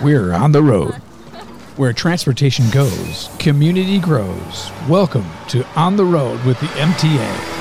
We're on the road. Where transportation goes, community grows. Welcome to On the Road with the MTA.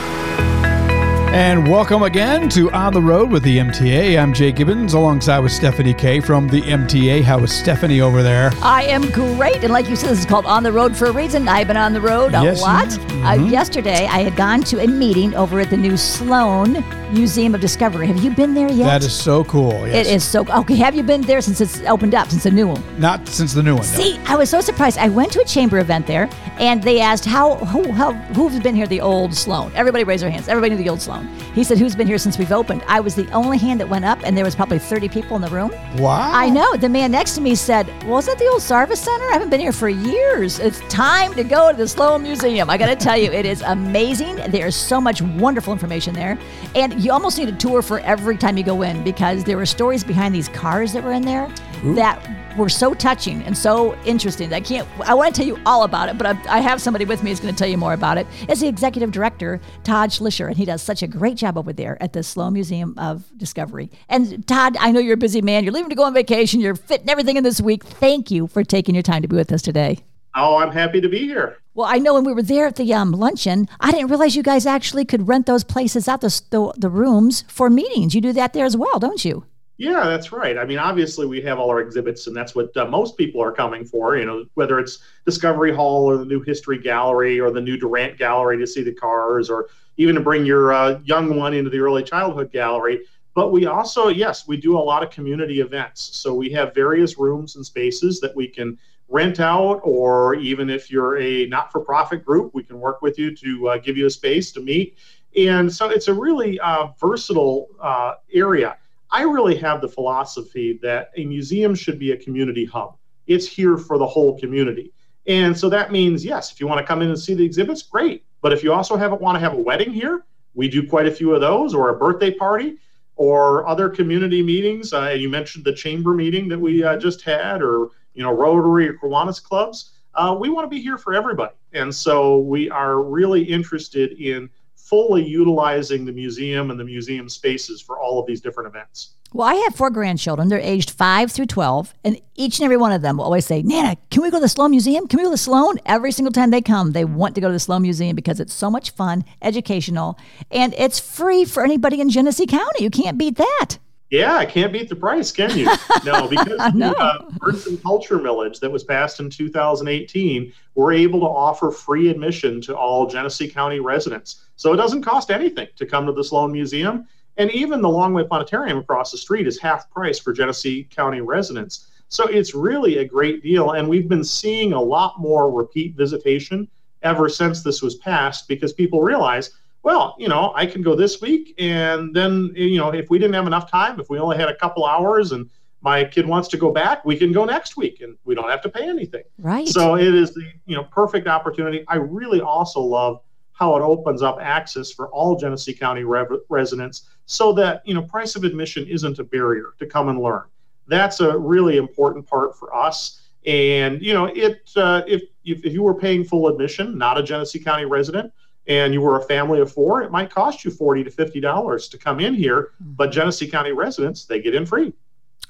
And welcome again to On the Road with the MTA. I'm Jay Gibbons alongside with Stephanie K from the MTA. How is Stephanie over there? I am great. And like you said, this is called On the Road for a reason. I've been on the road a Yes, lot. Uh, Mhm. yesterday, I had gone to a meeting over at the new Sloan Museum of Discovery. Have you been there yet? That is so cool. Yes. It is so okay. Have you been there since it's opened up, since the new one? Not since the new one. no. See, I was so surprised. I went to a chamber event there, and they asked how who how, who's been here the old Sloan. Everybody raised their hands. Everybody knew the old Sloan. He said, "Who's been here since we've opened?" I was the only hand that went up, and there was probably thirty people in the room. Wow. I know. The man next to me said, "Was that the old Sarvis Center? I haven't been here for years. It's time to go to the Sloan Museum." I got to tell you, it is amazing. There's so much wonderful information there, and you almost need a tour for every time you go in because there were stories behind these cars that were in there that were so touching and so interesting. I can't. I want to tell you all about it, but I, I have somebody with me who's going to tell you more about it. It's the executive director, Todd Slisher, and he does such a great job over there at the Sloan Museum of Discovery. And Todd, I know you're a busy man. You're leaving to go on vacation. You're fitting everything in this week. Thank you for taking your time to be with us today. Oh, I'm happy to be here. Well, I know when we were there at the um, luncheon, I didn't realize you guys actually could rent those places out, the, the, the rooms for meetings. You do that there as well, don't you? Yeah, that's right. I mean, obviously, we have all our exhibits, and that's what uh, most people are coming for. You know, whether it's Discovery Hall or the new History Gallery or the new Durant Gallery to see the cars, or even to bring your uh, young one into the Early Childhood Gallery. But we also, yes, we do a lot of community events. So we have various rooms and spaces that we can rent out, or even if you're a not for profit group, we can work with you to uh, give you a space to meet. And so it's a really uh, versatile uh, area. I really have the philosophy that a museum should be a community hub. It's here for the whole community. And so that means, yes, if you want to come in and see the exhibits, great. But if you also have, want to have a wedding here, we do quite a few of those, or a birthday party, or other community meetings. Uh, you mentioned the chamber meeting that we uh, just had, or you know Rotary or Kiwanis clubs. Uh, we want to be here for everybody, and so we are really interested in fully utilizing the museum and the museum spaces for all of these different events. Well, I have four grandchildren. They're aged five through 12. And each and every one of them will always say, Nana, can we go to the Sloan Museum? Can we go to the Sloan? Every single time they come, they want to go to the Sloan Museum because it's so much fun, educational, and it's free for anybody in Genesee County. You can't beat that. Yeah, I can't beat the price, can you? No, because No. the uh, Arts and Culture Millage that was passed in 2018, we're able to offer free admission to all Genesee County residents. So it doesn't cost anything to come to the Sloan Museum. And even the Longway Planetarium across the street is half price for Genesee County residents. So it's really a great deal. And we've been seeing a lot more repeat visitation ever since this was passed because people realize well, you know, I can go this week, and then, you know, if we didn't have enough time, if we only had a couple hours and my kid wants to go back, we can go next week and we don't have to pay anything. Right. So it is the, you know, perfect opportunity. I really also love how it opens up access for all Genesee County rev- residents so that, you know, price of admission isn't a barrier to come and learn. That's a really important part for us. And, you know, it, uh, if, if, if you were paying full admission, not a Genesee County resident, and you were a family of four, it might cost you forty to fifty dollars to come in here. But Genesee County residents, they get in free.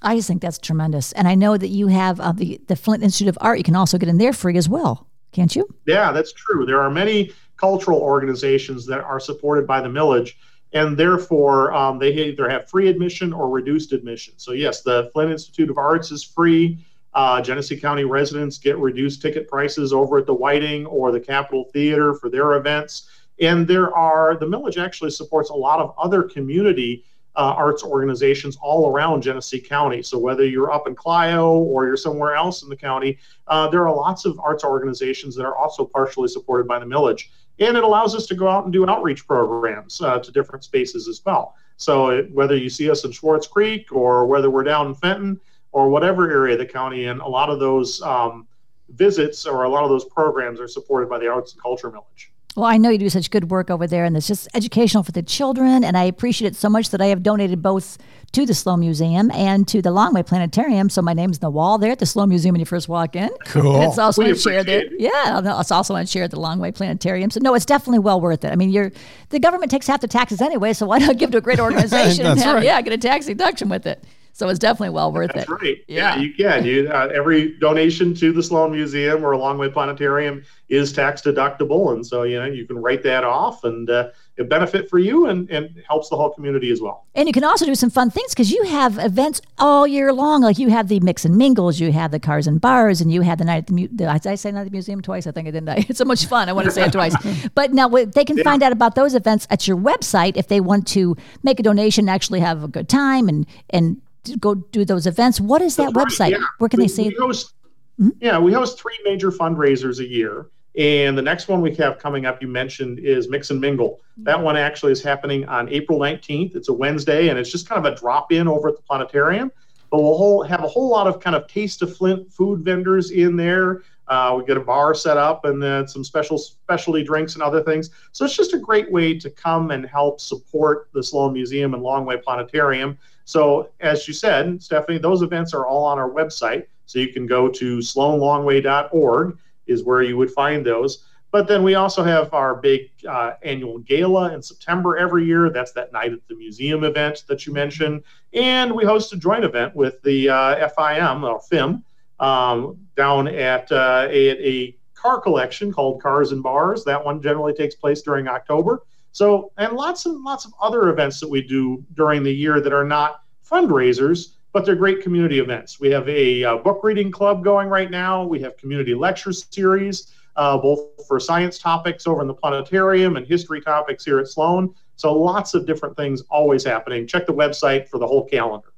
I just think that's tremendous. And I know that you have uh, the, the Flint Institute of Art. You can also get in there free as well, can't you? Yeah, that's true. There are many cultural organizations that are supported by the millage, and therefore um, they either have free admission or reduced admission. So yes, the Flint Institute of Arts is free. Uh, Genesee County residents get reduced ticket prices over at the Whiting or the Capitol Theater for their events. And there are, the millage actually supports a lot of other community uh, arts organizations all around Genesee County. So whether you're up in Clio or you're somewhere else in the county, uh, there are lots of arts organizations that are also partially supported by the millage. And it allows us to go out and do outreach programs uh, to different spaces as well. So it, whether you see us in Swartz Creek or whether we're down in Fenton or whatever area of the county, and a lot of those um, visits or a lot of those programs are supported by the Arts and Culture Millage. Well, I know you do such good work over there, and it's just educational for the children. And I appreciate it so much that I have donated both to the Sloan Museum and to the Longway Planetarium. So my name's on the wall there at the Sloan Museum when you first walk in. Cool. And it's also We on share there. appreciate Yeah, it's also on share at the Longway Planetarium. So no, it's definitely well worth it. I mean, you're the government takes half the taxes anyway, so why not give to a great organization? and have- right. Yeah, get a tax deduction with it. So it's definitely well worth That's it. That's right. Yeah. you can. You uh, every donation to the Sloan Museum or Longway Planetarium is tax deductible, and so you know you can write that off, and uh, it benefit for you and and helps the whole community as well. And you can also do some fun things because you have events all year long. Like you have the mix and mingles, you have the cars and bars, and you have the night at the, mu- the Did I say night at the museum twice? I think I didn't. I? It's so much fun. I want to say it twice. But now they can find out about those events at your website if they want to make a donation, actually have a good time, and and go do those events. What is that That's website? right, yeah. Where can we, they see host, hmm? Yeah, we host three major fundraisers a year. And the next one we have coming up, you mentioned, is Mix and Mingle. That one actually is happening on April 19th. It's a Wednesday, and it's just kind of a drop in over at the planetarium. But we'll whole, have a whole lot of kind of taste of Flint food vendors in there. Uh, we get a bar set up and then some special specialty drinks and other things. So it's just a great way to come and help support the Sloan Museum and Longway Planetarium. So as you said, Stephanie, those events are all on our website. So you can go to sloanlongway.org is where you would find those. But then we also have our big uh, annual gala in September every year. That's that night at the museum event that you mentioned. And we host a joint event with the uh, FIM or FIM um, down at uh, a, a car collection called Cars and Bars. That one generally takes place during October. So, and lots and lots of other events that we do during the year that are not fundraisers, but they're great community events. We have a uh, book reading club going right now. We have community lecture series, uh, both for science topics over in the planetarium and history topics here at Sloan. So, lots of different things always happening. Check the website for the whole calendar.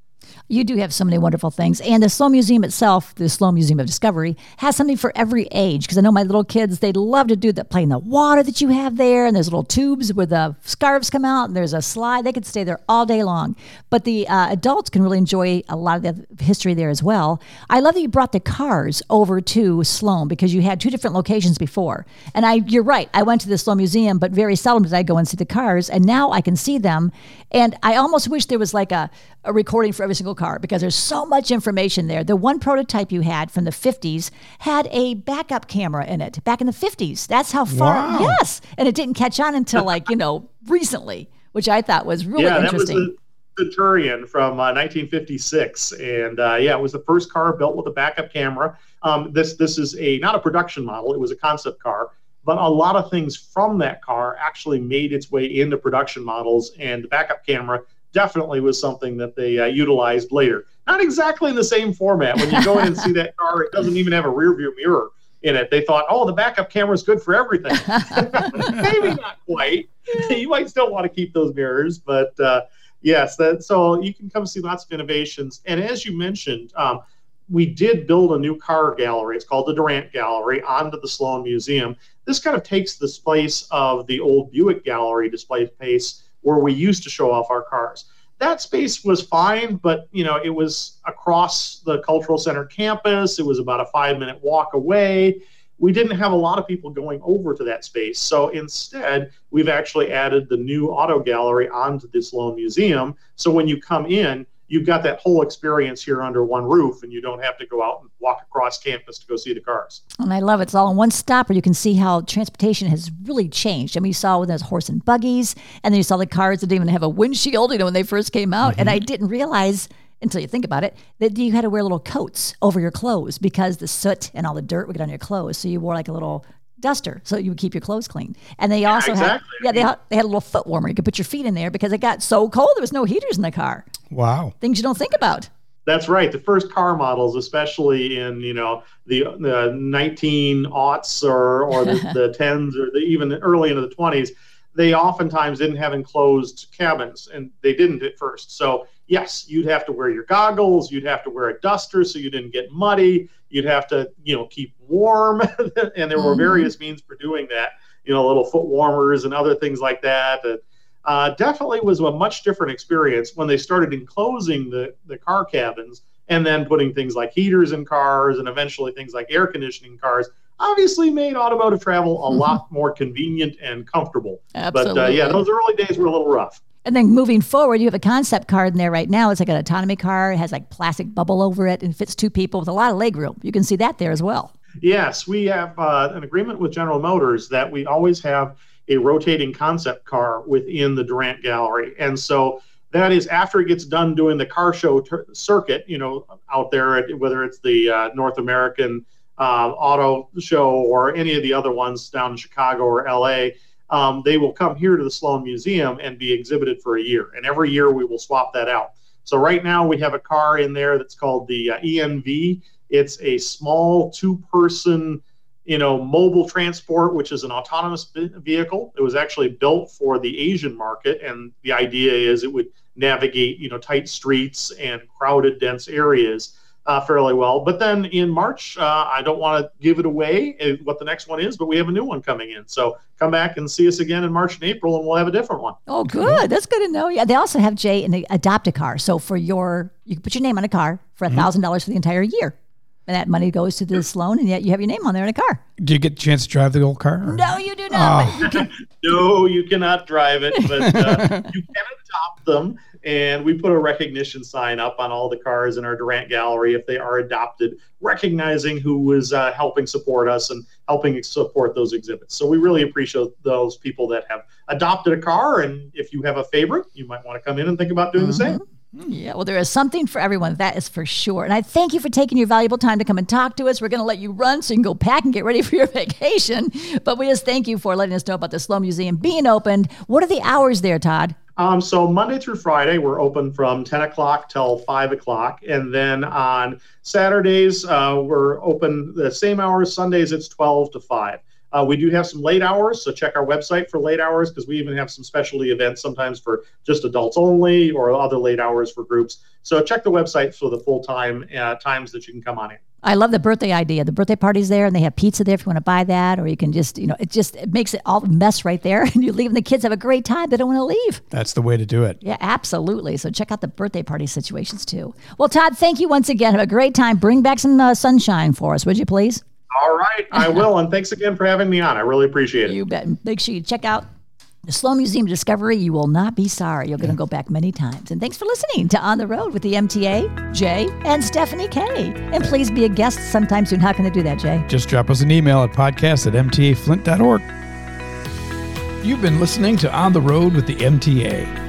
You do have so many wonderful things. And the Sloan Museum itself, the Sloan Museum of Discovery, has something for every age. Because I know my little kids, they love to do that, play in the water that you have there. And there's little tubes where the scarves come out, and there's a slide. They could stay there all day long. But the uh, adults can really enjoy a lot of the history there as well. I love that you brought the cars over to Sloan because you had two different locations before. And I, you're right, I went to the Sloan Museum, but very seldom did I go and see the cars. And now I can see them. And I almost wish there was like a, a recording for every single car because there's so much information there. The one prototype you had from the 50s had a backup camera in it back in the 50s. That's how far. Wow. Yes. And it didn't catch on until like, you know, recently, which I thought was really yeah, interesting. that was the Centurion from uh, 1956, and uh, yeah, it was the first car built with a backup camera. Um, this this is a not a production model; it was a concept car. But a lot of things from that car actually made its way into production models, and the backup camera definitely was something that they uh, utilized later. Not exactly in the same format. When you go in and see that car, it doesn't even have a rear view mirror in it. They thought, oh, the backup camera is good for everything. Maybe not quite. you might still want to keep those mirrors, but uh, yes, that so you can come see lots of innovations. And as you mentioned, um, we did build a new car gallery. It's called the Durant Gallery onto the Sloan Museum. This kind of takes the place of the old Buick Gallery display space where we used to show off our cars. That space was fine, but you know it was across the cultural center campus. It was about a five-minute walk away. We didn't have a lot of people going over to that space, so instead we've actually added the new auto gallery onto this Sloan Museum. So when you come in, you've got that whole experience here under one roof, and you don't have to go out and walk across campus to go see the cars. And I love it. It's all in one stop where you can see how transportation has really changed. I mean, you saw when there's horse and buggies, and then you saw the cars that didn't even have a windshield, you know, when they first came out. And I mm-hmm. didn't realize until you think about it that you had to wear little coats over your clothes because the soot and all the dirt would get on your clothes. So you wore like a little duster so you would keep your clothes clean. And they also had exactly. yeah, they had, they had a little foot warmer. You could put your feet in there because it got so cold there was no heaters in the car. Wow. Things you don't think about. That's right. The first car models, especially in you know the the 19 aughts or or the, the 10s or the, even early into the 20s, they oftentimes didn't have enclosed cabins, and they didn't at first. So yes, you'd have to wear your goggles. You'd have to wear a duster so you didn't get muddy. You'd have to you know keep warm, and there were Mhm. various means for doing that. You know, little foot warmers and other things like that. uh, definitely was a much different experience when they started enclosing the, the car cabins and then putting things like heaters in cars and eventually things like air conditioning cars obviously made automotive travel a lot more convenient and comfortable Absolutely. but uh, yeah those early days were a little rough And then moving forward, you have a concept car in there right now. It's like an autonomy car. It has like plastic bubble over it and fits two people with a lot of leg room. You can see that there as well. Yes, we have uh, an agreement with General Motors that we always have a rotating concept car within the Durant Gallery. And so that is after it gets done doing the car show ter- circuit, you know, out there, whether it's the uh, North American uh, Auto Show or any of the other ones down in Chicago or LA. Um, they will come here to the Sloan Museum and be exhibited for a year. And every year we will swap that out. So right now we have a car in there that's called the uh, ENV. It's a small two-person, you know, mobile transport, which is an autonomous vehicle. It was actually built for the Asian market, and the idea is it would navigate, you know, tight streets and crowded, dense areas. Uh, fairly well. But then in March, uh, I don't want to give it away uh, what the next one is, but we have a new one coming in. So come back and see us again in March and April, and we'll have a different one. Oh, good. That's good to know. Yeah, they also have Jay an adopt a car. So for your, you can put your name on a car for a mm-hmm. thousand dollars for the entire year and that money goes to this loan, and yet you have your name on there in a car. Do you get a chance to drive the old car? Or? No, you do not. Oh. You can... no, you cannot drive it, but uh, you can adopt them. And we put a recognition sign up on all the cars in our Durant gallery if they are adopted, recognizing who was uh, helping support us and helping support those exhibits. So we really appreciate those people that have adopted a car. And if you have a favorite, you might want to come in and think about doing mm-hmm. the same. Yeah, well, there is something for everyone. That is for sure. And I thank you for taking your valuable time to come and talk to us. We're going to let you run so you can go pack and get ready for your vacation. But we just thank you for letting us know about the Sloan Museum being opened. What are the hours there, Todd? Um, so Monday through Friday, we're open from 10 o'clock till 5 o'clock. And then on Saturdays, uh, we're open the same hours. Sundays, it's 12 to 5. Uh, we do have some late hours, so check our website for late hours because we even have some specialty events sometimes for just adults only or other late hours for groups. So check the website for the full time uh, times that you can come on in. I love the birthday idea. The birthday party's there, and they have pizza there if you want to buy that, or you can just, you know, it just it makes it all mess right there, and you leave, and the kids have a great time. They don't want to leave. That's the way to do it. Yeah, absolutely. So check out the birthday party situations too. Well, Todd, thank you once again. Have a great time. Bring back some uh, sunshine for us, would you please? All right, I will. and thanks again for having me on. I really appreciate it. You bet. Make sure you check out the Sloan Museum of Discovery. You will not be sorry. You're going to go back many times. And thanks for listening to On the Road with the MTA, Jay, and Stephanie K. And please be a guest sometime soon. How can I do that, Jay? Just drop us an email at podcast at mtaflint.org. You've been listening to On the Road with the MTA.